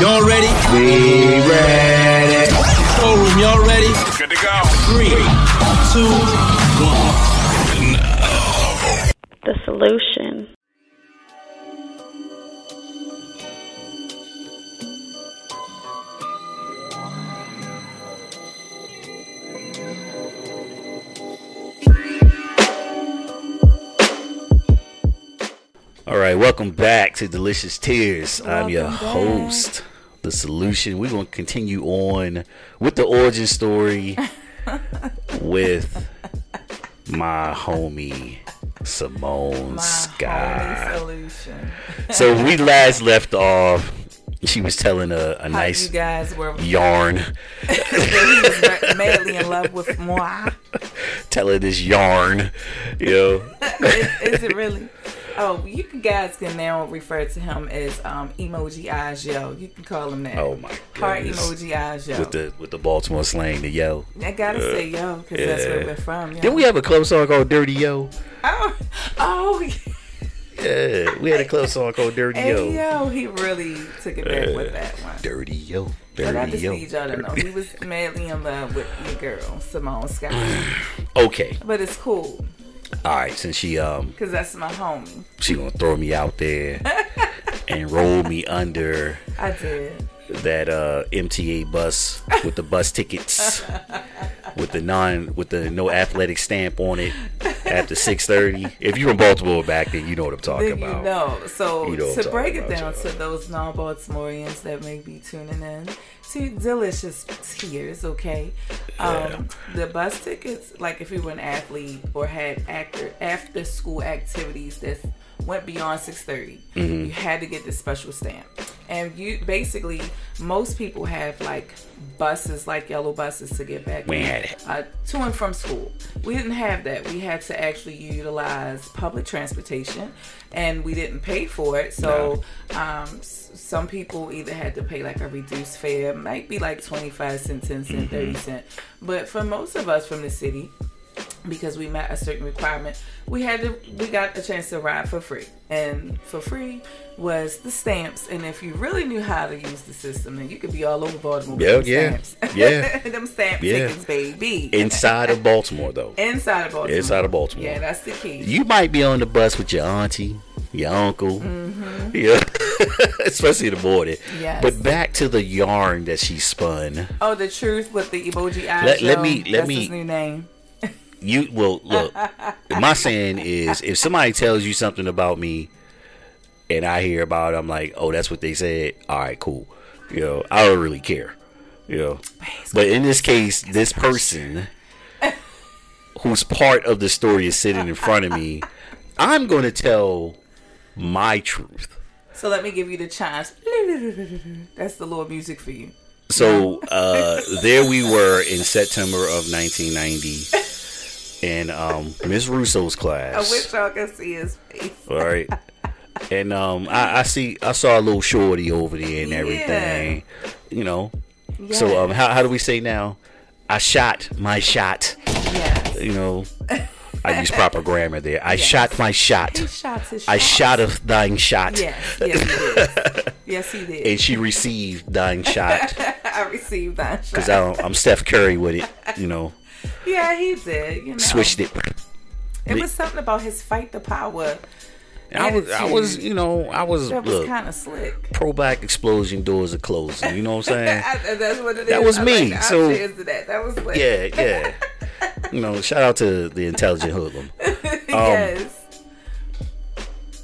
Y'all ready? We ready. Showroom, y'all ready? Good to go. Three, two, one. The solution. All right, welcome back to Delicious Tears. I'm your back. host, The Solution. We're going to continue on with the origin story with my homie Simone My Skyye. So we last left off. She was telling a, a nice you guys were yarn, he was madly in love with moi. telling this yarn, you know. is, is it really? Oh, you guys can now refer to him as um, emoji eyes yo. You can call him that. Oh my god. Heart emoji eyes yo. With the with the Baltimore slang, the yo. I gotta say yo because that's where we're from. Yo. Didn't we have a club song called Dirty Yo? Oh, oh, Yeah, we had a club song called Dirty hey, Yo. yo, he really took it back with that one. Dirty Yo. But I Dirty just Yo. need y'all to know he was madly in love with your girl Simone Scott. Okay. but it's cool All right. Since she um because that's my homie. she gonna throw me out there and roll me under I did. That uh MTA bus with the bus tickets with the non with the no athletic stamp on it after six thirty. If you're in Baltimore back then, you know what I'm talking Then you about. know. So You know to break it down to those non-Baltimoreans that may be tuning in to delicious tears, okay? Um, the bus tickets, like if you were an athlete or had actor after school activities that went beyond 6:30, Mm-hmm. you had to get this special stamp. And you basically most people have like buses, like yellow buses, to get back. We had it. uh, to and from school. We didn't have that. We had to actually utilize public transportation, and we didn't pay for it. So um, s- some people either had to pay like a reduced fare, might be like twenty five cent, ten cent, thirty cent. But for most of us from the city, because we met a certain requirement, we had to we got a chance to ride for free. And for free was the stamps. And if you really knew how to use the system, then you could be all over Baltimore. Yeah, with yeah, stamps. yeah. them stamp Yeah. tickets, baby. Inside of Baltimore though. Inside of Baltimore. Inside of Baltimore. Yeah, that's the key. You might be on the bus with your auntie, your uncle, Mm-hmm. yeah, especially the morning. Yes. But back to the yarn that she spun. oh, the truth with the emoji eyes. Let- let me- let that's me- his new name. You well look. my saying is, if somebody tells you something about me, and I hear about it, I'm like, oh, that's what they said. All right, cool. You know, I don't really care. You know, but in this case, this person who's part of the story is sitting in front of me. I'm going to tell my truth. So let me give you the chimes. That's the Lord music for you. So uh, there we were in September of 1990 in um, Miss Russo's class. I wish y'all could see his face. All right. And um, I, I see, I saw a little shorty over there and everything, you know. So um, how how do we say now? I shot my shot. Yes. You know, I use proper grammar there. I Yes. shot my shot. He shot his I shot. shot a dying shot, Yes, yes, he did. yes, he did. and she received dying shot I received that shot. because I'm Steph Curry with it. You know, yeah, he did. You know, switched it. It was something about his fight the power I was, I was, you know, I was, that was look, kind of slick. pro black explosion doors are closing. You know what I'm saying? I- that's what it is. That was I me, Like, so- I cheers to that. That was slick. yeah, yeah. You know, shout out to the intelligent hoodlum. Um, yes.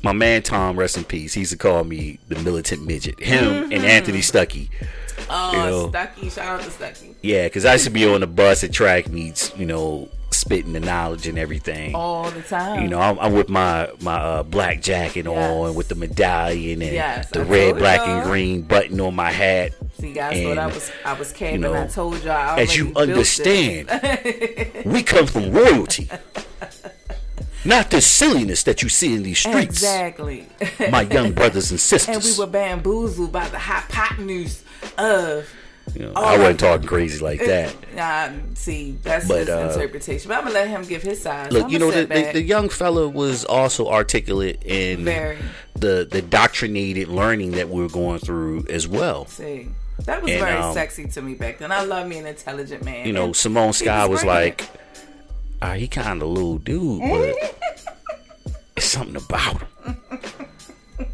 My man Tom, rest in peace. He used to call me the militant midget. Him Mm-hmm. and Anthony Stuckey. Oh, you know. Stucky. Shout out to Stucky. Yeah, because I used to be on the bus at track meets, you know, spitting the knowledge and everything. All the time. You know, I'm, I'm with my my uh, black jacket Yes. on with the medallion and Yes, the I red, black, y'all. and green button on my hat. See, guys, thought I was I was camping. know, I told y'all. I As you already built this. understand, we come from royalty, not this silliness that you see in these streets, Exactly. my young brothers and sisters. and we were bamboozled by the hypotenuse of You know, I wasn't talking crazy like that. Nah, see, that's But, his uh, interpretation. But I'm gonna let him give his side. Look, you know, the, the, the young fella was also articulate in Very. the the doctrinated learning that we were going through as well. See, that was And, very um, sexy to me back then. I love me an intelligent man. You know, Simone Skyye was brilliant. like, ah, he kind of a little dude, but it's something about him.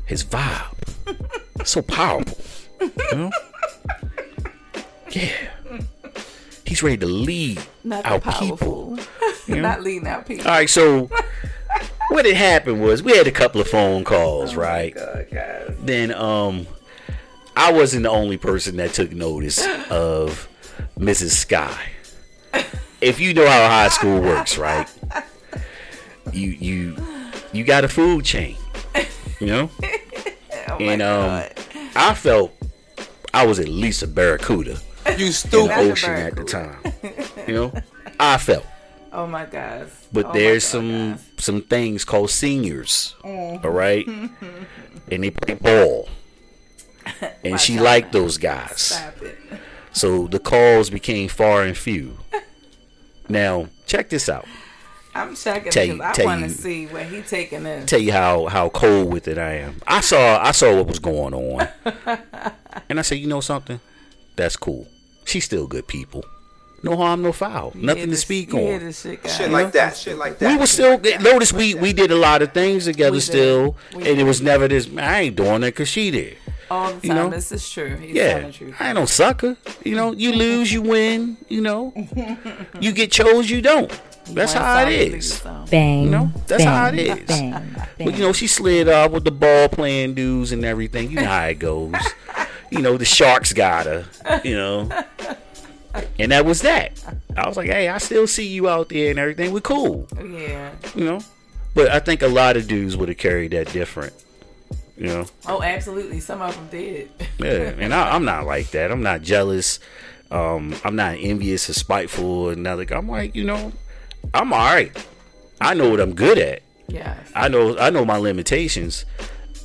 His vibe, so powerful. You know? Yeah, he's ready to lead not our the people. powerful, you know? not leading out people. All right, so what had happened was we had a couple of phone calls, right? God. Then um I wasn't the only person that took notice of Mrs. Skyye. If you know how high school works, right? You you you got a food chain. You know? Oh And um God. I felt I was at least a barracuda You in the stupid. Not ocean at the time. You know? I felt. oh my gosh. But Oh there's God, some guys. some things called seniors, Mm. all right, and they play ball, and she God. liked those guys. So the calls became far and few. Now check this out. I'm checking Tell because you- I want to see where he taking this. Tell you how how cold with it I am. I saw I saw what was going on, and I said, you know something, that's cool. She's still good people. No harm, no foul. You Nothing to this- speak on. shit, guys. Shit like that. Shit like that. we were still notice we we did a lot of things together still, We and it was never this. I ain't doing it because she did. all the you time. know? This is true. He's Yeah, telling. I ain't no sucker. You know, you lose, you win. You know, you get chose, you don't. That's One how song, it we is. lose some. Bang. You know, that's bang, how it is. Bang, bang. But you know, she slid up with the ball playing dudes and everything. You know how it goes. you know, the sharks got her. You know, and that was that. I was like, hey, I still see you out there and everything. We're cool. Yeah. You know, but I think a lot of dudes would have carried that different. You know. Oh, absolutely. Some of them did. Yeah, and I, I'm not like that. I'm not jealous. Um, I'm not envious or spiteful or nothing. I'm like, you know, I'm all right. I know what I'm good at. Yeah. I know I know my limitations,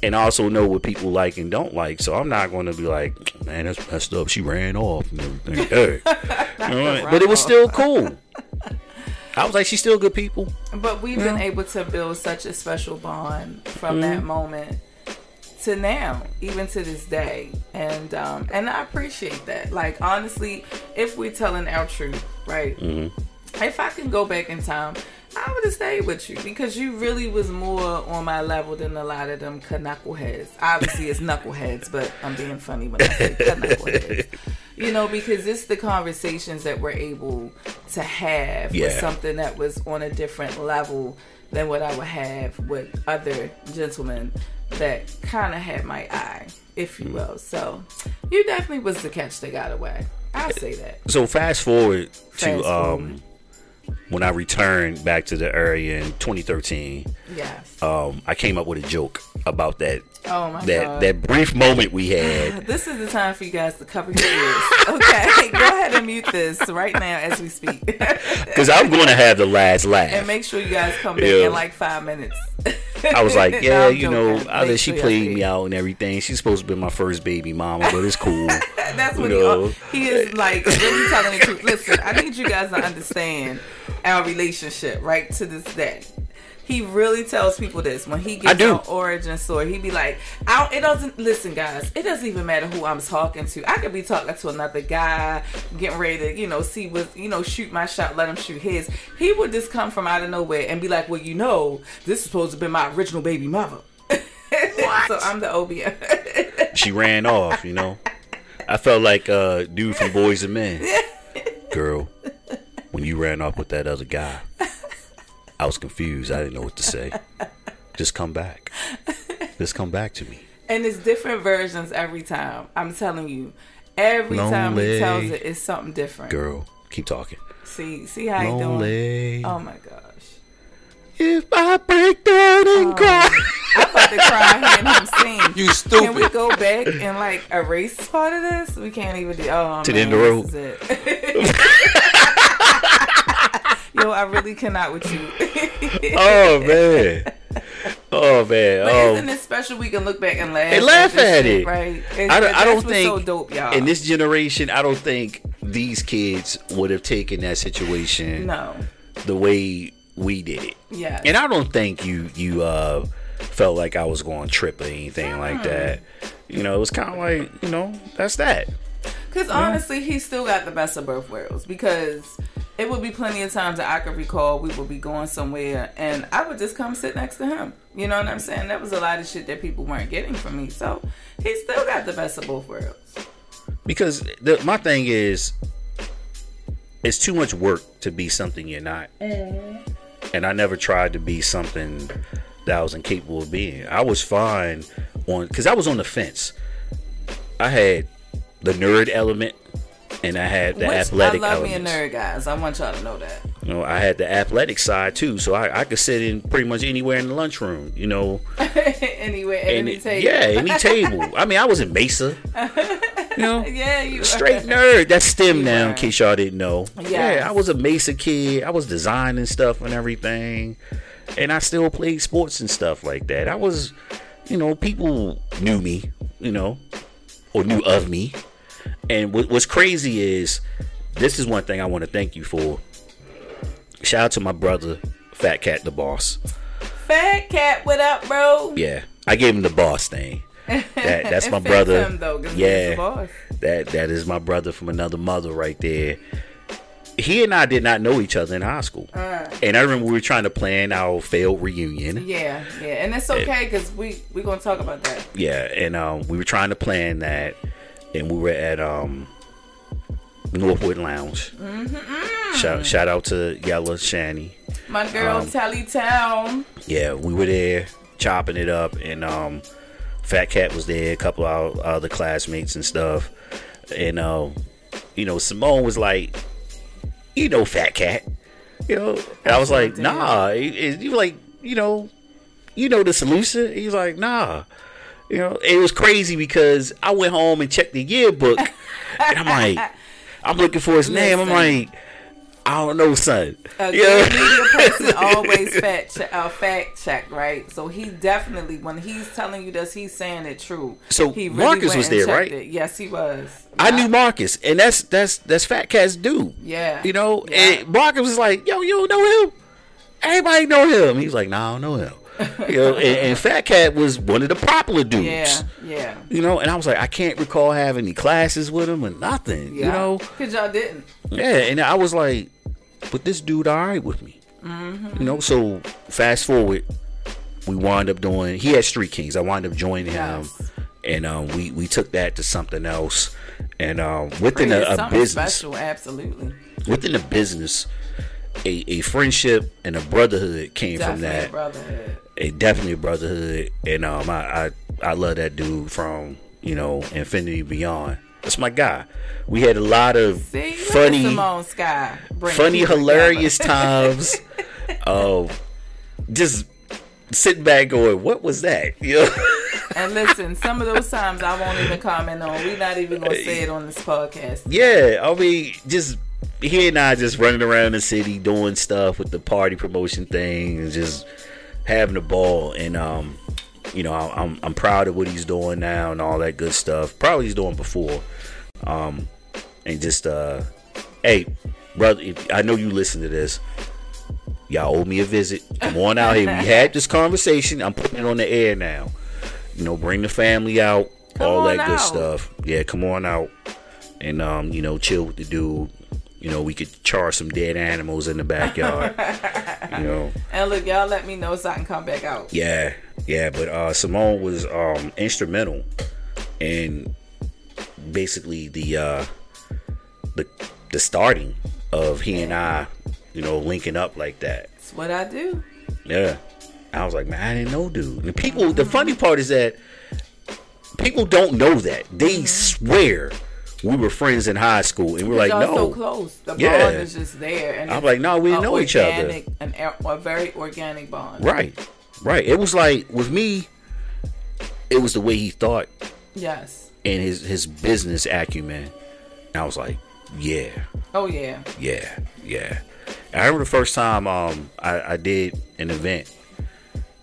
and also know what people like and don't like. So I'm not going to be like, man, that's messed up. She ran off and everything. Hey. You know what I mean? but it was still cool. I was like, she's still good people. But we've been able to build such a special bond from that Mm-hmm. moment to now, even to this day, and um, and I appreciate that. Like honestly, if we're telling our truth, right? Mm-hmm. If I can go back in time, I would have stayed with you because you really was more on my level than a lot of them knuckleheads. Obviously, it's knuckleheads, but I'm being funny when I say knuckleheads. You know, because it's the conversations that we're able to have with something that was on a different level than what I would have with other gentlemen that kind of had my eye, if Mm. you will. So you definitely was the catch that got away. I'll say that. So fast forward to Fast um, when I returned back to the area in 2013. Yes. um, I came up with a joke about that Oh my that god. that brief moment we had. This is the time for you guys to cover your ears. Okay, go ahead and mute this right now as we speak, Because I'm going to have the last laugh. and make sure you guys come back Yeah. in like five minutes. I was like, yeah, I'm you know. I Make she sure played me out and everything. She's supposed to be my first baby mama, but it's cool. That's what No. he, he is like really telling the truth. Listen, I need you guys to understand our relationship right to this day. He really tells people this when he I gets do. on origin story. He'd be like, I don't, "It doesn't listen, guys. It doesn't even matter who I'm talking to. I could be talking to another guy, getting ready to, you know, see what, you know, shoot my shot, let him shoot his. He would just come from out of nowhere and be like, "Well, you know, this is supposed to be my original baby mother." so I'm the OBM. she ran off, you know. I felt like uh dude from Boyz II Men. Girl, when you ran off with that other guy, I was confused. I didn't know what to say. Just come back. Just come back to me. And it's different versions every time. I'm telling you. Every time he Lonely tells it, it's something different. Girl, keep talking. See, see how he doing? Lonely. Oh my gosh. If I break down and Oh. cry. I'm about to cry hearing him sing. You stupid. Can we go back and like erase part of this? We can't even do. Oh, To the end of the this I really cannot with you. oh man. Oh man. But oh. isn't it special? We can look back and laugh. And laugh at shit, it. right? And, I don't, I don't think so dope, y'all. in this generation, I don't think these kids would have taken that situation no, the way we did it. yeah, And I don't think you you uh felt like I was going to trip or anything like that. You know, it was kind of like you know that's that. Because honestly, he still got the best of both worlds. Because it would be plenty of times that I could recall we would be going somewhere and I would just come sit next to him. You know what I'm saying? That was a lot of shit that people weren't getting from me. So he still got the best of both worlds. Because the, my thing is, it's too much work to be something you're not. Mm-hmm. And I never tried to be something that I was incapable of being. I was fine on because I was on the fence. I had the nerd element, and I had the Which athletic I love element. me a nerd, guys. I want y'all to know that. You know, I had the athletic side too, so I, I could sit in pretty much anywhere in the lunchroom. You know, anywhere, any table. yeah, any table. I mean, I was in Mesa. You know, yeah, you straight nerd. That's STEM You now, were. in case y'all didn't know. Yes. Yeah, I was a Mesa kid. I was designing stuff and everything, and I still played sports and stuff like that. I was, you know, people knew me, you know, or knew of me. And what, what's crazy is, this is one thing I want to thank you for. Shout out to my brother, Fat Cat the Boss. Fat cat, what up, bro? Yeah, I gave him the boss thing. That that's my brother. him, though, 'cause he's the yeah, boss. that that is my brother from another mother right there. He and I did not know each other in high school, Uh. and I remember we were trying to plan our failed reunion. Yeah, yeah, and it's okay because we we gonna talk about that. Yeah, and um, we were trying to plan that, and we were at um, Northwood Lounge. Mm-hmm. Shout shout out to Yella Shani. My girl Um, Tally Town. yeah, we were there chopping it up, and um, Fat Cat was there, a couple of our other classmates and stuff, and um, you know, Simone was like, "You know, Fat Cat," you know, and I was like, "Nah," was like, "You know, you know the solution." He's like, "Nah." You know, it was crazy because I went home and checked the yearbook, and I'm like, I'm looking for his name. I'm like, I don't know, son. A good media person always fact check, uh, fact check, right? So he definitely, when he's telling you this, he's saying it true. So he Marcus was there, right? It. Yes, he was. I Yeah. knew Marcus, and that's that's that's Fat Cat's dude. Yeah. You know, Yeah. and Marcus was like, "Yo, you don't know him? Everybody know him." He's was like, "Nah, I don't know him." you know, and, and Fat Cat was one of the popular dudes. Yeah, yeah, You know, and I was like, I can't recall having any classes with him or nothing. yeah. You know, because y'all didn't. yeah, and I was like, but this dude, all right with me. Mm-hmm. You know, so fast forward, we wind up doing. He had Street Kings. I wind up joining Yes. him, and um, we we took that to something else. And um, within a, a business, special, absolutely. within a business, a, a friendship and a brotherhood came from Definitely that. A definitely brotherhood, and um, I, I I love that dude from you know Infinity Beyond. That's my guy. We had a lot of See, funny, Simone Skyye, funny, hilarious times. of just sitting back going, "What was that?" You know? And listen, some of those times I won't even comment on. We're not even gonna say it on this podcast. Yeah, I mean, just he and I just running around the city doing stuff with the party promotion thing and just having a ball. And um, you know, I'm I'm proud of what he's doing now and all that good stuff. Probably he's doing before. Um, and just uh, hey, brother, if, I know you listen to this. Y'all owe me a visit. Come on out here. We had this conversation. I'm putting it on the air now. You know, bring the family out, Come all that good stuff. Yeah, come on out and um, you know, chill with the dude. You know, we could charge some dead animals in the backyard. you know, And look, y'all let me know so I can come back out. yeah, yeah. But uh, Simone was um, instrumental in basically the uh, the the starting of he and I, you know, linking up like that. It's what I do. Yeah. I was like, man, I didn't know, dude. And people, the funny part is that people don't know that. They swear we were friends in high school, and we're like, no. so close. The Yeah. bond is just there. And I'm like, no, we know each other. organic- An, a very organic bond. Right, right. It was like with me, it was the way he thought Yes. and his his business acumen. And I was like, yeah, Oh yeah. yeah, yeah. I remember the first time um I, I did an event,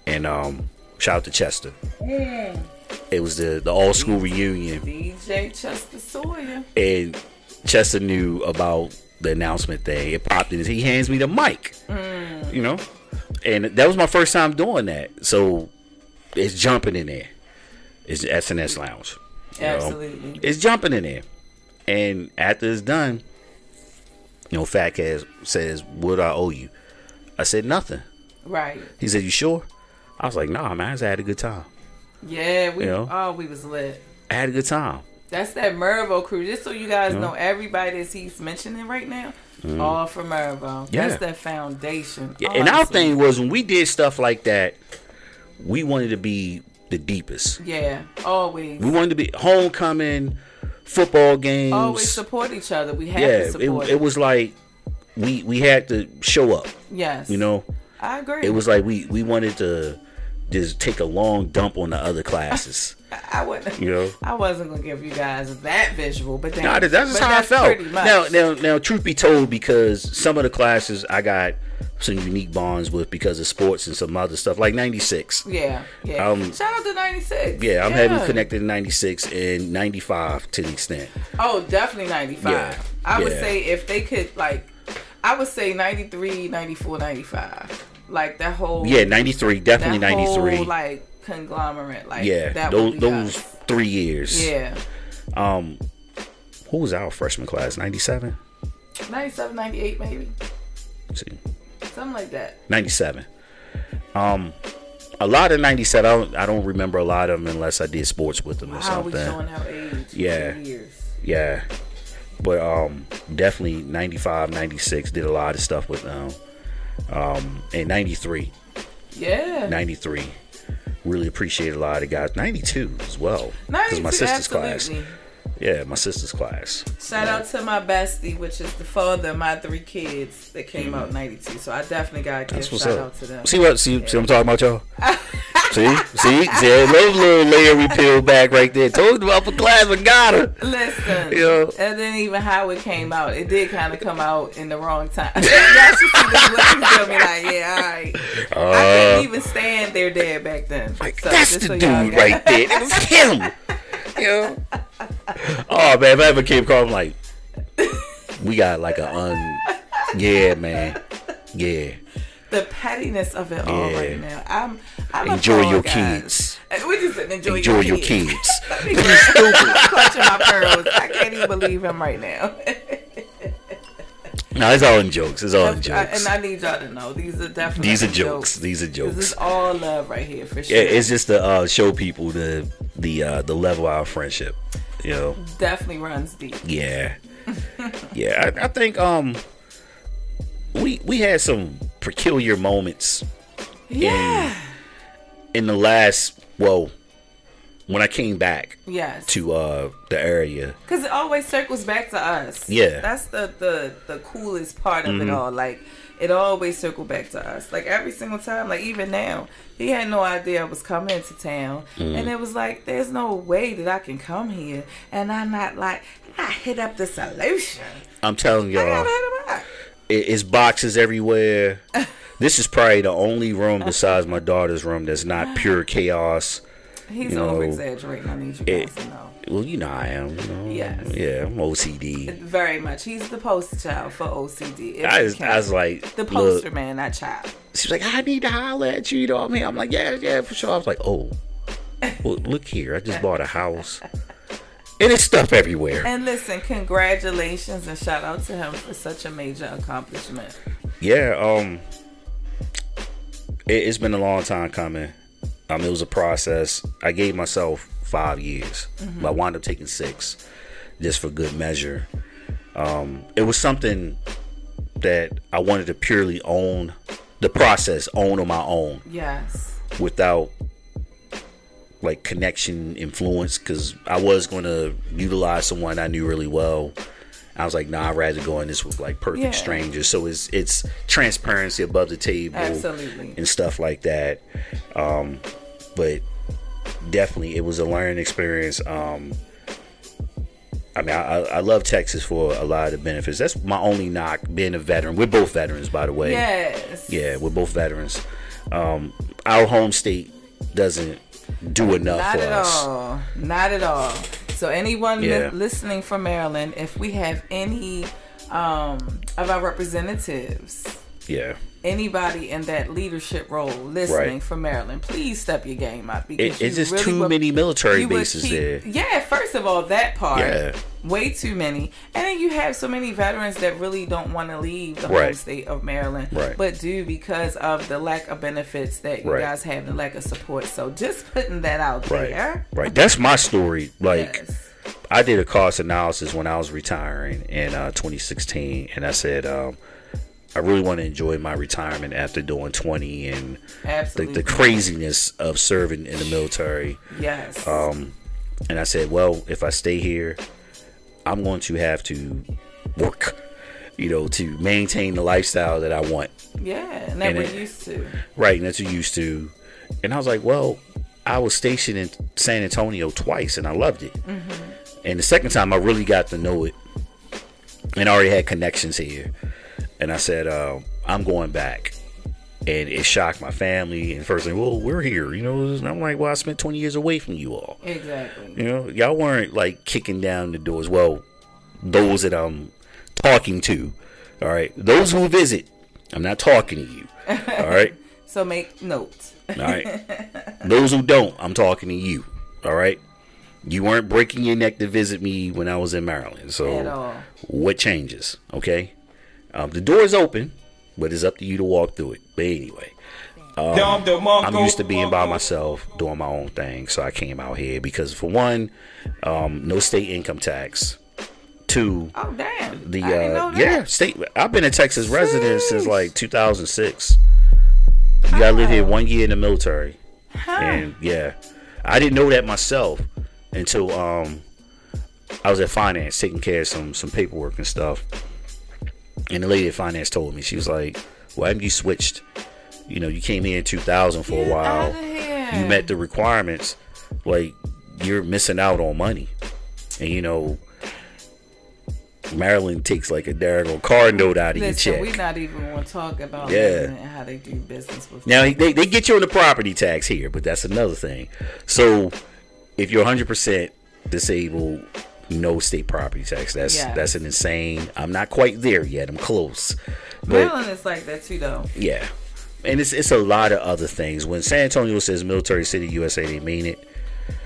and um shout out to Chester. It was the the all school reunion, DJ Chester Sawyer. and Chester knew about the announcement thing. It popped in. He hands me the mic, Mm. you know, and that was my first time doing that. So it's jumping in there. It's SNS Lounge. you know. Absolutely. It's jumping in there. And after it's done, you know, Fat Cat says, What do I owe you? I said, Nothing. Right. He said, You sure? I was like, Nah, man, I just had a good time. Yeah, we You know? oh we was lit. I had a good time. That's that Mervo crew. Just so you guys Yeah. know, everybody that he's mentioning right now, all from Mervo. Mm. Yeah. That's that foundation. Yeah, and our thing was when we did stuff like that, we wanted to be the deepest. Yeah, always. We wanted to be homecoming, football games. always support each other. We had yeah, to it, support. it was like we we had to show up. yes. You know, I agree. it was like we we wanted to just take a long dump on the other classes. I, wouldn't. You know? I wasn't gonna give you guys that visual, but then, that's just how I felt. Now, now, now, truth be told, because some of the classes I got some unique bonds with because of sports and some other stuff, like '96. yeah, yeah. Um, Shout out to '96. Yeah, I'm heavily connected in '96 and '95 to the extent. Oh, definitely 95. Yeah, I would say if they could, like, I would say 93, 94, 95. Like, that whole. Yeah, '93, definitely that '93. Whole, like, conglomerate. Like, yeah, that those those us. three years. Yeah. Um, who was our freshman class? '97. 97, 98, maybe. See, Something like that. 97. Um, a lot of '97. I don't, I don't remember a lot of them unless I did sports with them or How we something. showing our age? Yeah. Yeah. But um definitely 95, 96 did a lot of stuff with them. Um and 93. Yeah. 93. Really appreciate a lot of the guys. 92 as well. Because my 92, sister's class. Yeah, my sister's class. Shout out to my bestie, which is the father of my three kids that came out in 92. So I definitely got to give Mm-hmm. Shout up. out to them. See what see, see what I'm talking about, y'all? see? See? See a little, layer we peeled back right there. Told you upper class I got her. Listen, Yeah. and then even how it came out, it did kind of come out in the wrong time. Y'all should see this look. He's gonna be like, yeah, all right. I Uh, couldn't even stand their dad back then. Like So, that's the so dude right there. It was him. You know? Oh man, if I ever came across, I'm like, we got like a un. Yeah, man. Yeah. The pettiness of it all Yeah. right now. I'm. I'm Enjoy your kids. We just said enjoy, Enjoy your your kids. kids. Me stupid. Clutching my pearls. I can't even believe him right now. No, it's all in jokes. It's all in I- jokes. and I need y'all to know these are definitely These are jokes. These are jokes. This jokes. is all love right here for sure. Yeah, it's just to uh, show people the the uh, the level of our friendship. You know. definitely runs deep. Yeah. Yeah, I, I think um we we had some peculiar moments Yeah. in the last well when I came back Yes. to uh the area. Because it always circles back to us. Yeah. Mm-hmm. That's the the the coolest part of it all. Like it always circled back to us. Like every single time. Like even now, he had no idea I was coming to town, Mm-hmm. and it was like, there's no way that I can come here and I'm not like I hit up the solution. I'm telling y'all, hit him up. it, it's boxes everywhere. this is probably the only room besides my daughter's room that's not pure chaos. He's You know, over exaggerating. I need you guys to know. Well, you know I am. You know? Yes. Yeah, I'm OCD. Very much. He's the poster child for OCD. I was. I was like, the look, poster man, not child. She's like, I need to holler at you. You know what I mean? I'm like, yeah, yeah, for sure. I was like, oh, well, look here. I just bought a house. And it's stuff everywhere. And listen, congratulations and shout out to him for such a major accomplishment. Yeah, um, it, it's been a long time coming. Um, it was a process. I gave myself five years, but I wound up taking six, just for good measure. Um, it was something that I wanted to purely own the process, own on my own. Yes. without like connection influence because I was going to utilize someone I knew really well. I was like, nah, I'd rather go in this with like perfect Yeah. strangers. So it's it's transparency above the table Absolutely. and stuff like that. Um, but definitely, it was a learning experience. Um, I mean, I, I love Texas for a lot of the benefits. That's my only knock. Being a veteran, we're both veterans, by the way. Yes. Yeah, we're both veterans. Um, our home state doesn't do enough Not at us. all. Not at all. So anyone li- listening from Maryland, if we have any um, of our representatives, Yeah, anybody in that leadership role listening Right. from Maryland, please step your game up because it, it's just really too would- many military bases keep- there. Yeah, first of all, that part. Yeah. Way too many. And then you have so many veterans that really don't want to leave the home state of Maryland, Right. but do because of the lack of benefits that you Right. guys have, the lack of support. So just putting that out Right, there. right. That's my story. Like, Yes. I did a cost analysis when I was retiring in uh, 2016, and I said um, I really want to enjoy my retirement after doing 20 and the, the craziness of serving in the military. yes. Um, and I said, well, if I stay here, I'm going to have to work, you know, to maintain the lifestyle that I want. yeah, and that and we're it- used to. Right, and that's what you used to. And I was like, well, I was stationed in San Antonio twice, and I loved it. And the second time, I really got to know it, and I already had connections here. And I said, uh, I'm going back. And it shocked my family. And first thing, well, we're here, you know. And I'm like, well, I spent 20 years away from you all. Exactly. You know, y'all weren't like kicking down the doors. Well, those that I'm talking to, all right, those who visit, I'm not talking to you, all right. So make notes. All right. Those who don't, I'm talking to you. All right. You weren't breaking your neck to visit me when I was in Maryland. At So all. what changes? Okay. Um, the door is open, but it's up to you to walk through it. But anyway, I'm used to being by myself, doing my own thing. So I came out here because, for one, um, no state income tax. Two, Oh damn. the I didn't know uh, that. yeah state. I've been a Texas resident since like 2006. You gotta live here Oh. one year in the military, Huh. and yeah, I didn't know that myself until um I was at finance taking care of some some paperwork and stuff, and the lady at finance told me she was like, "Why haven't you switched? You know, you came here in 2000 for a while. You met the requirements. Like you're missing out on money, and you know." Maryland takes like a daggone car note out of Listen, your we're not even going to talk about Yeah. And how they do business with. Now they, they get you on the property tax here, but that's another thing. So if you're 100 percent disabled, no state property tax. That's Yes. that's an insane. I'm not quite there yet. I'm close, but Maryland is like that too, though. yeah, and it's it's a lot of other things. When San Antonio says military city USA, they mean it.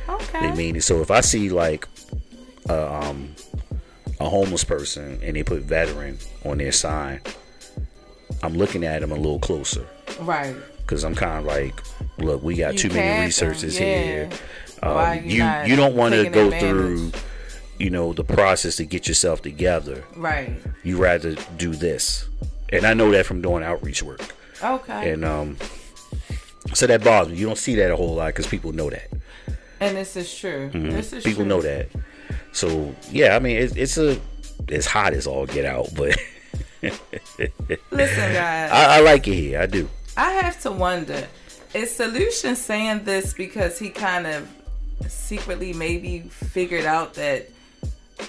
Okay. They mean it. So if I see like a, um, a homeless person and they put veteran on their sign, I'm looking at them a little closer right. because I'm kind of like, look, we got You too many resources yeah. here. Um, you you you don't want to go advantage? through, you know, the process to get yourself together. Right. You rather do this, and I know that from doing outreach work, Okay. and um, so that bothers me. You don't see that a whole lot because people know that. And this is true. This is Mm-hmm. People true. know that. So yeah, I mean, it's, it's a it's hot as all get out, but Listen, guys. I, I like it here. I do. I have to wonder is Solution saying this because he kind of secretly maybe figured out that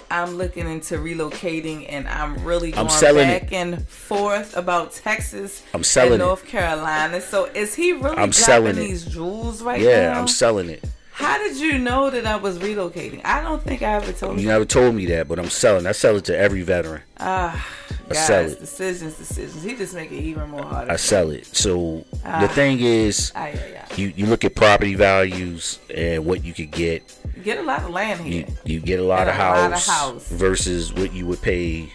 I'm looking into relocating and I'm really going selling back and forth about Texas I'm selling and it. North Carolina. So is he really I'm dropping selling it. these jewels right Yeah, now? Yeah, I'm selling it. How did you know that I was relocating? I don't think I ever told You you. never told me that, but I'm selling. I sell it to every veteran. Ah, I sell guys, it. decisions, decisions. He just make it even more harder. I sell it. So Ah. the thing is, Ay, ay, ay. you you look at property values and what you could get. You get a lot of land here. You you get a lot And of a lot of house, house. versus what you would pay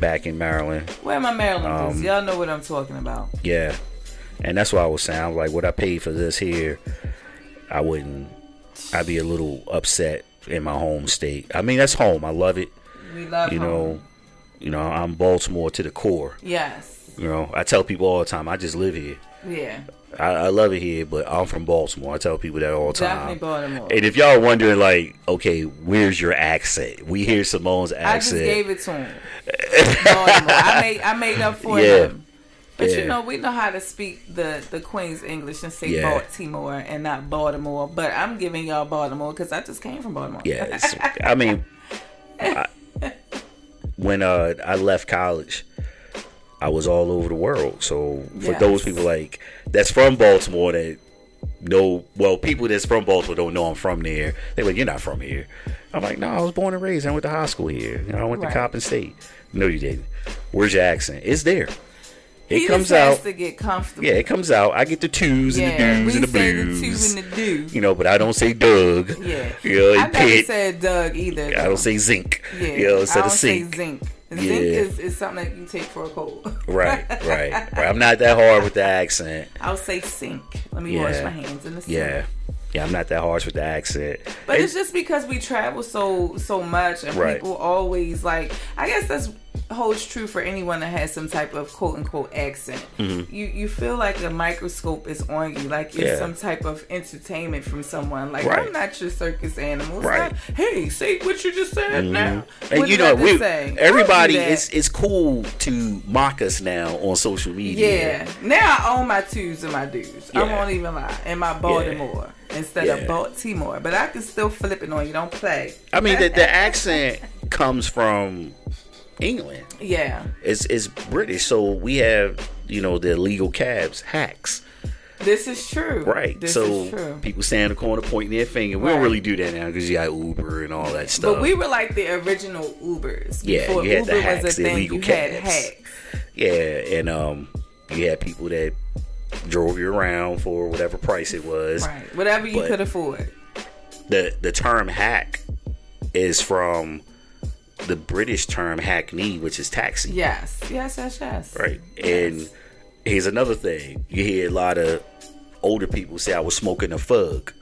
back in Maryland. Where my Maryland Um, boots? Y'all know what I'm talking about. Yeah, and that's why I was saying, I was like, what I paid for this here, I wouldn't. I'd be a little upset in my home state. I mean, that's home. I love it. We love You home. know, you know, I'm Baltimore to the core. Yes. You know, I tell people all the time, I just live here. Yeah. I, I love it here, but I'm from Baltimore. I tell people that all the time. Definitely Baltimore. And if y'all wondering, like, okay, where's your accent? We hear Simone's accent. I just gave it to him. Baltimore. I made I made up for Yeah. him. But Yeah. you know, we know how to speak the the Queen's English and say Yeah. Baltimore and not Baltimore. But I'm giving y'all Baltimore because I just came from Baltimore. yeah, I mean, I, when uh, I left college, I was all over the world. So for Yes. those people like that's from Baltimore that know, well, people that's from Baltimore don't know I'm from there. They're like, "You're not from here." I'm like, "No, I was born and raised. I went to high school here. You know, I went Right. to Coppin State." No, you didn't. Where's your accent? It's there. It he comes out. to get comfortable. Yeah, it comes out. I get the twos Yeah, and the doos and the say the blues. two and the do. you know, but I don't say Doug. Yeah, You know, I never said Doug either. I don't say zinc. Yeah, You know, I don't of say sink. zinc. Zinc Yeah. is, is something that you take for a cold. Right, right, right. I'm not that hard with the accent. I'll say sink. Let me Yeah. wash my hands in the sink. Yeah, yeah. I'm not that harsh with the accent. But And- it's just because we travel so so much, and Right. people always like. I guess that's holds true for anyone that has some type of quote unquote accent. You you feel like a microscope is on you, like it's Mm-hmm. Yeah. some type of entertainment from someone. Like Right. I'm not your circus animal. Right. not, hey, say what you just said now. and What you know, we, say? Everybody, that. it's it's cool to mock us now on social media. Yeah. Now I own my twos and my dues. I won't even lie. And my Baltimore instead Yeah. of Baltimore. But I can still flip it on you. Don't play. I mean, the, the accent comes from England. Yeah. It's it's British, so we have you know the illegal cabs, hacks. This is true. Right. This so is true. people stand in the corner pointing their finger. We don't really do that now because you got Uber and all that stuff. But we were like the original Ubers. Yeah, Before you had the Uber hacks, was a the thing, illegal you had cabs. hacks. yeah, and um, you had people that drove you around for whatever price it was. Right. Whatever you But- could afford. The the term hack is from the British term hackney, which is taxi. Yes. Yes, yes, yes. Right. Yes. And here's another thing: you hear a lot of older people say, "I was smoking a fug."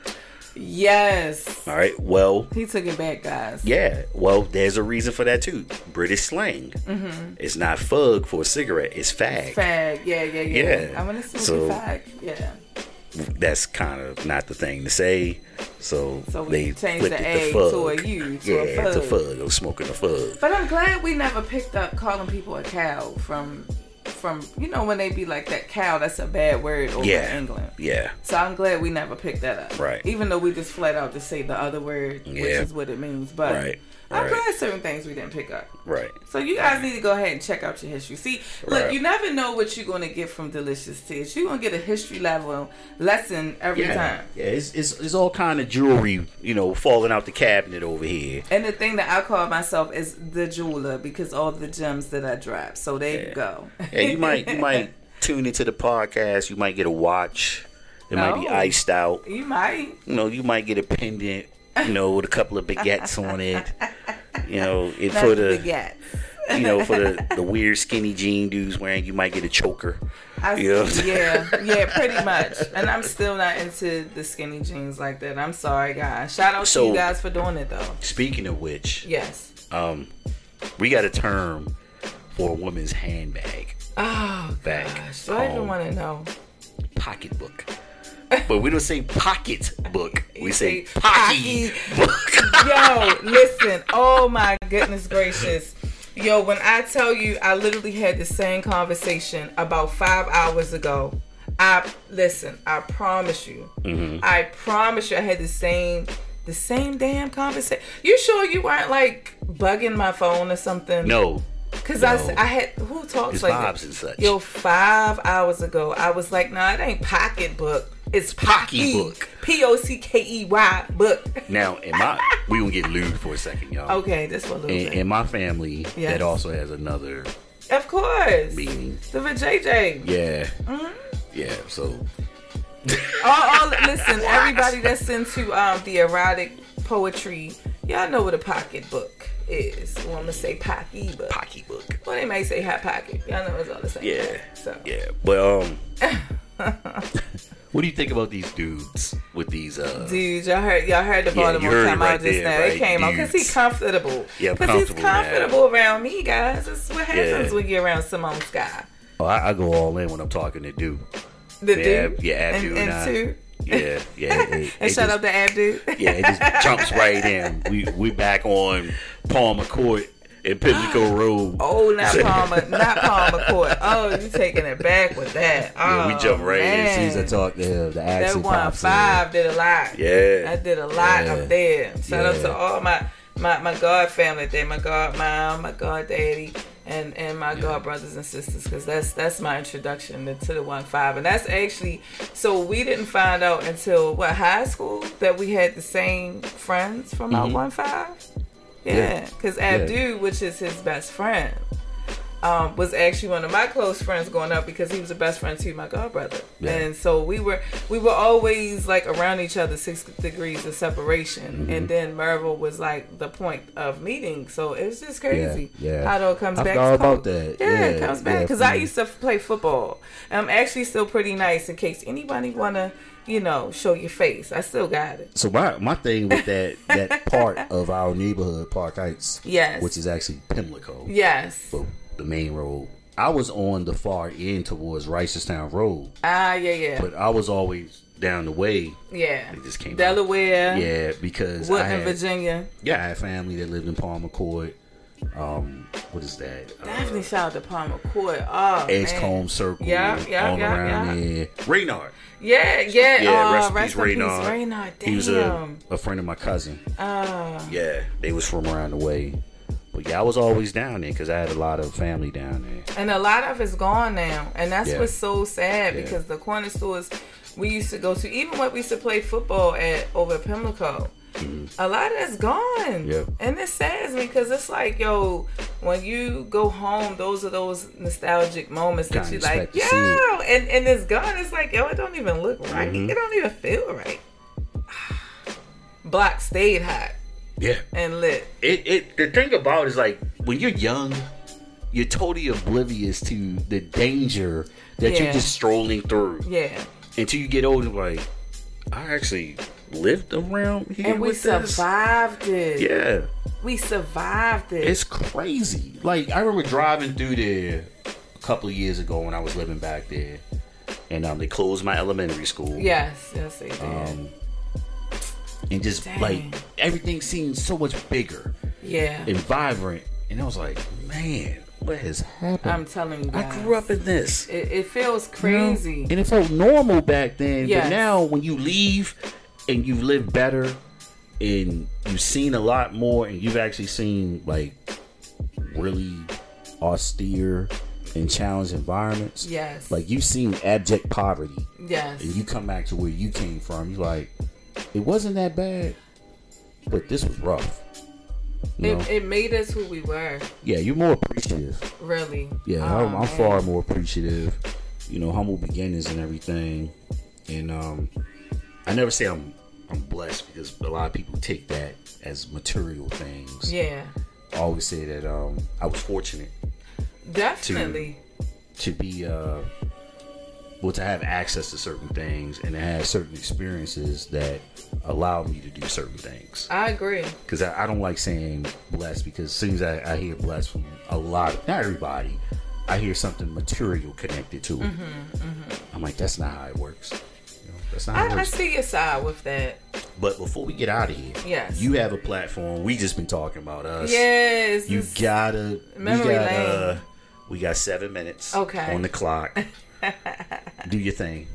Yes. All right. Well, He took it back, guys. Yeah, well, there's a reason for that too. British slang. Mm-hmm. It's not fug for a cigarette. It's fag. Fag. Yeah, yeah, yeah. Yeah. I'm gonna smoke So- a fag. Yeah. That's kind of not the thing to say. So, So we they changed the it A to fug. to a U to yeah, a to fug. fug. I'm smoking a fug. But I'm glad we never picked up calling people a cow from from you know when they be like that cow that's a bad word over Yeah. in England. Yeah, So I'm glad we never picked that up. Right. Even though we just flat out just say the other word, which is what it means. But Right. I'm Right. glad certain things we didn't pick up. right. So you guys need to go ahead and check out your history. See, look, Right. you never know what you're gonna get from Delicious Tears. You're gonna get a history level lesson every Yeah, time. yeah. It's, it's it's all kind of jewelry, you know, falling out the cabinet over here. And the thing that I call myself is the jeweler because all the gems that I drop. So there you go. Yeah, you might you might tune into the podcast. You might get a watch. It might be iced out. You might. you know, you might get a pendant, you know, with a couple of baguettes on it. You know, it for the the baguette. you know for the, the weird skinny jean dudes wearing, you might get a choker. I, You know? yeah, yeah, pretty much. And I'm still not into the skinny jeans like that. I'm sorry, guys. Shout out to you guys for doing it though. Speaking of which, Yes. um, we got a term for a woman's handbag, Oh Back gosh, do I even home. want to know? pocketbook. But we don't say pocketbook. We say say pocketbook. Yo, listen. Oh my goodness gracious. Yo, when I tell you, I literally had the same conversation about five hours ago. I listen. I promise you. Mm-hmm. I promise you, I had the same, the same damn conversation. You sure you weren't like bugging my phone or something? no, Cause No. I had who talks It's like that? and such. Yo, five hours ago, I was like, nah, it ain't pocketbook. It's pocky Pocketbook. P O C K E Y book. now in my we gonna get lewd for a second, y'all. Okay, this one. In, in my family, Yes. that also has another of course, meaning. the vajayjay. Yeah. Mm-hmm. Yeah. So All, all, listen, everybody that's into um, the erotic poetry, y'all know what a pocketbook is. Well, I'm gonna say pocky book. pocketbook. Well, they might say hot pocket. Y'all know it's all the same. Yeah. So Yeah. But um What do you think about these dudes with these uh Dude, y'all heard y'all heard the Yeah, Baltimore it come right out just now. right? It came out because he's comfortable. Yeah, because he's comfortable now. around me, guys. That's what happens Yeah. when you're around Simone Skyye. oh, I, I go all in when I'm talking to dude. The Yeah, dude, yeah, and, Abdu and and two, Yeah, yeah. it- it and shout just- out to Abdu. Yeah, it just jumps right in. We we back on Palmer Court in Pimlico Road. Oh, not Palmer, not Palmer Court. Oh, you taking it back with that? Oh, Yeah, we oh, jump right in as soon man. as I talk to him. The That one pops in. five did a lot. Yeah. I did a lot Yeah. up there. Shout out to all my my my god family there, my god mom, my god daddy, and and my god brothers and sisters, because that's that's my introduction to, to the one five, and that's actually so we didn't find out until what high school that we had the same friends from our mm-hmm. one five. Yeah, because Yeah. Abdu, which is his best friend, um, was actually one of my close friends growing up because he was the best friend to my god brother, Yeah. and so we were we were always like around each other six degrees of separation, Mm-hmm. and then Merville was like the point of meeting. So it's just crazy Yeah, yeah. how it all comes I back. forgot about that. Yeah, it comes back yeah, because I used to play football. I'm actually still pretty nice in case anybody wanna you know show your face. I still got it. So my my thing with that that part of our neighborhood, Park Heights, Yes. which is actually Pimlico, Yes. but the main road. I was on the far end towards Reisterstown Road, Ah, yeah, yeah, but I was always down the way. yeah. They just came out. Delaware, Yeah, because I Woodland, had, Virginia. yeah, I had family that lived in Palmer Court. Um, what is that? Uh, Definitely shout out to Palmer Court. Oh, Edgecombe. Circle, Yeah, yeah, all yeah, around there. Raynard. Yeah, yeah. Yeah, uh, rest in rest peace, in peace, Raynard. Raynard. Damn. He was a, a friend of my cousin. Ah. Yeah, they was from around the way. But yeah, I was always down there because I had a lot of family down there. and a lot of it's gone now, and that's Yeah. what's so sad Yeah. because the corner stores we used to go to, even when we used to play football at over at Pimlico, a lot of that's gone. Mm-hmm. Yeah. And it saddens me because it's like, yo, when you go home, those are those nostalgic moments that you like, yo, and, and it's gone. It's like, yo, it don't even look right. Mhm. It don't even feel right. Block stayed hot Yeah. and lit. It it the thing about it is like when you're young, you're totally oblivious to the danger that Yeah. you're just strolling through. Yeah. Until you get older, like I actually lived around here. And we with this. survived it. Yeah. We survived it. It's crazy. Like I remember driving through there a couple of years ago when I was living back there, and um, they closed my elementary school. yes, yes, they did. Um, and just Dang. like everything seemed so much bigger yeah. and vibrant, and I was like, man, what has happened? I'm telling you I grew up in this. It, it feels you know? crazy. and it felt normal back then. Yes. But now, when you leave and you've lived better, and you've seen a lot more, and you've actually seen like really austere and challenged environments. yes. Like you've seen abject poverty, yes. and you come back to where you came from. You're like, it wasn't that bad, but this was rough. You know? it, it made us who we were, yeah, you're more appreciative. really. Yeah, Oh, I'm, I'm far more appreciative. You know, humble beginnings and everything. And um, I never say I'm I'm blessed because a lot of people take that as material things. Yeah, I always say that um, I was fortunate definitely. to be uh, well to have access to certain things and to have certain experiences that allow me to do certain things. I agree. Because I, I don't like saying blessed because as soon as I, I hear blessed from a lot of, not everybody, I hear something material connected to it. I'm like, that's not how it works. You know, that's not I, I see your side with that. But before we get out of here, Yes. you have a platform. We just been talking about us. Yes. You gotta. Memory we got, lane. Uh, we got seven minutes. Okay. On the clock. Do your thing.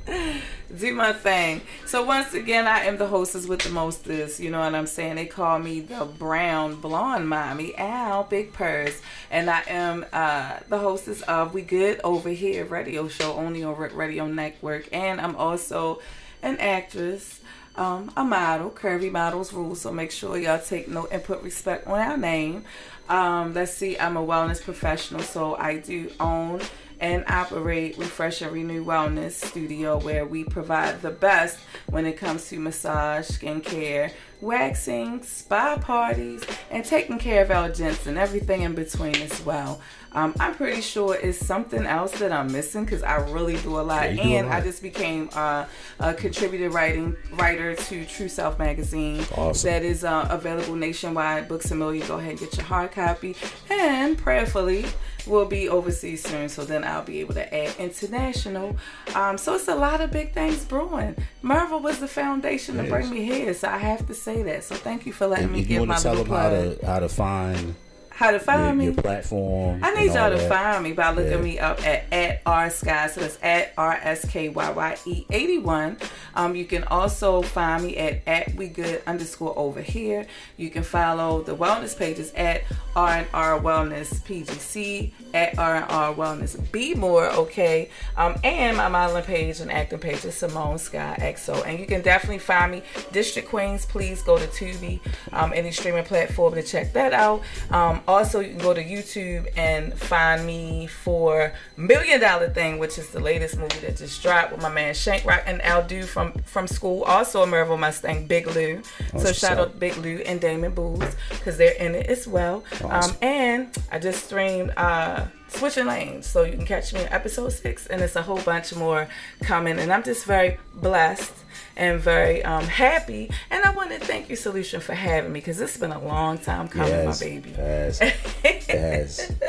do my thing. So once again, I am the hostess with the mostest. You know what I'm saying? They call me the brown blonde mommy. Ow, big purse. And I am uh, the hostess of We Good Over Here radio show only at Radio Network. And I'm also an actress. Um, a model, Curvy Models Rules, so make sure y'all take note and put respect on our name. Um, let's see, I'm a wellness professional, so I do own and operate Refresh and Renew Wellness Studio, where we provide the best when it comes to massage, skincare, waxing, spa parties, and taking care of our gents and everything in between as well. Um, I'm pretty sure it's something else that I'm missing because I really do a lot, Yeah, do a and I just became uh, a contributor writing writer to True Self magazine. Awesome. That is uh, available nationwide. Books a million. Go ahead and get your hard copy, and prayerfully will be overseas soon. So then I'll be able to add international. Um, so it's a lot of big things brewing. Marvel was the foundation to bring me here, so I have to say that. So thank you for letting And me if you want my to tell little them how to how to find How to find your, me? your platform. I need y'all all to that. find me by looking Yeah. me up at at R Sky. So that's at R S K Y Y E eighty one. Um, you can also find me at at We Good underscore over here. You can follow the wellness pages at R and R Wellness PGC at R and R Wellness Be More. Okay, um, and my modeling page and acting page is Simone Skyye XO. And you can definitely find me District Queens. Please go to Tubi, um, any streaming platform to check that out. Um, also, you can go to YouTube and find me for Million Dollar Thing, which is the latest movie that just dropped with my man Shank Rock and Aldu from from school. Also, a Marvel Mustang, Big Lou. so shout up. out Big Lou and Damon Booz because they're in it as well. Um, and I just streamed uh, Switching Lanes, so you can catch me in episode six, and it's a whole bunch more coming. And I'm just very blessed and very um, happy. And I want to thank you, Solution, for having me because it's been a long time coming, Yes, my baby. Yes. yes.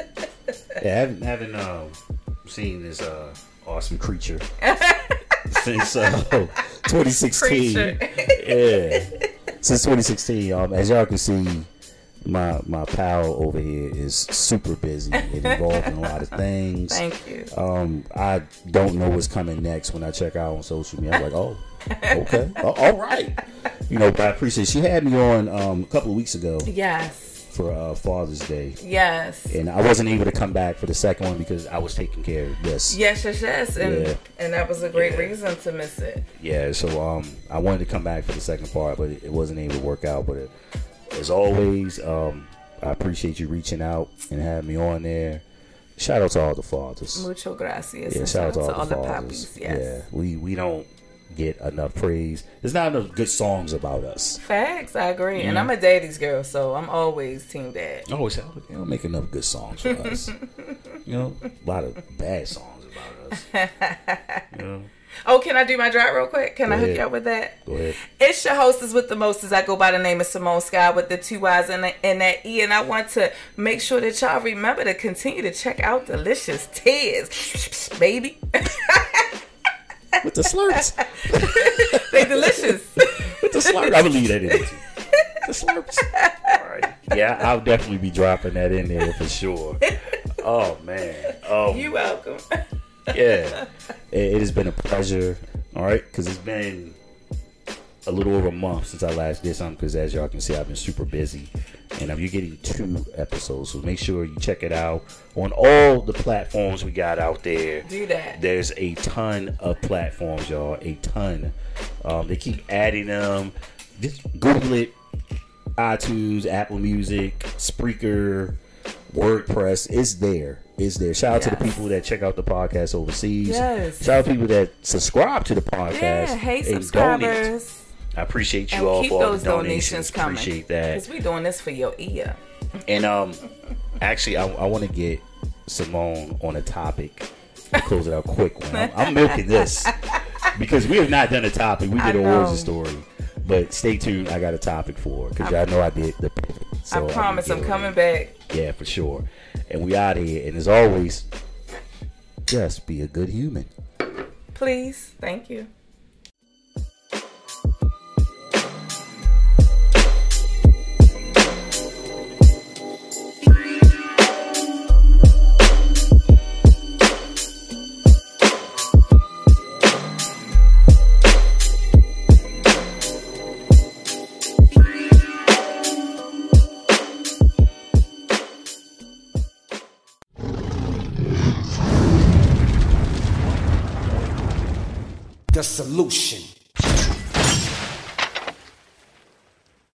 Yeah, having, having um, seen this uh, awesome creature since uh, 2016. Creature. yeah. Since 2016, um, as y'all can see, my my pal over here is super busy and involved in a lot of things. Thank you. Um, I don't know what's coming next when I check out on social media. I'm like, oh, okay, oh, all right. You know, but I appreciate. She had me on um, a couple of weeks ago Yes. for uh, Father's Day, Yes. and I wasn't able to come back for the second one because I was taking care of this. Yes, yes, yes. And Yeah. and that was a great Yeah. reason to miss it. Yeah, so um, I wanted to come back for the second part, but it, it wasn't able to work out. But it, as always, um, I appreciate you reaching out and having me on there. Shout out to all the fathers. Mucho gracias. Yeah, shout out to all, all the the fathers. puppies. Yes. Yeah, we we don't get enough praise. There's not enough good songs about us. Facts, I agree. And I'm a daddy's girl, so I'm always team dad. Oh, it's you don't make enough good songs for us. you know, a lot of bad songs about us. You know, Oh, can I do my drop real quick? Can Go I hook ahead. you up with that? go ahead. It's your hostess with the most as I go by the name of Simone Skyye with the two Y's and, the, and that E. And I want to make sure that y'all remember to continue to check out Delicious Tears, baby. With the slurps, they delicious. with the slurps. I believe that in it. The slurps. All right. Yeah, I'll definitely be dropping that in there for sure. Oh man. Oh you welcome. Yeah, it, has been a pleasure. All right, because it's been a little over a month since I last did something. Because as y'all can see, I've been super busy, and you're getting two episodes. So make sure you check it out on all the platforms we got out there. Do that. There's a ton of platforms, y'all. A ton. Um, they keep adding them. Just Google it. iTunes, Apple Music, Spreaker, WordPress. It's there. It's there. Shout out to the people that check out the podcast overseas. Yes. Shout out to people that subscribe to the podcast. Yeah, hey and donate. subscribers. I appreciate you And all keep for all those the donations. donations coming. Appreciate that. Because we're doing this for your ear. And um, actually, I, I want to get Simone on a topic. to Close it out quick one. I'm, I'm milking this because we have not done a topic. We I did a know. origin story, but stay tuned. I got a topic for because y'all know I did the. So I promise I'm coming back. Yeah, for sure. And we out here. And as always, just be a good human. Please. Thank you. Solution.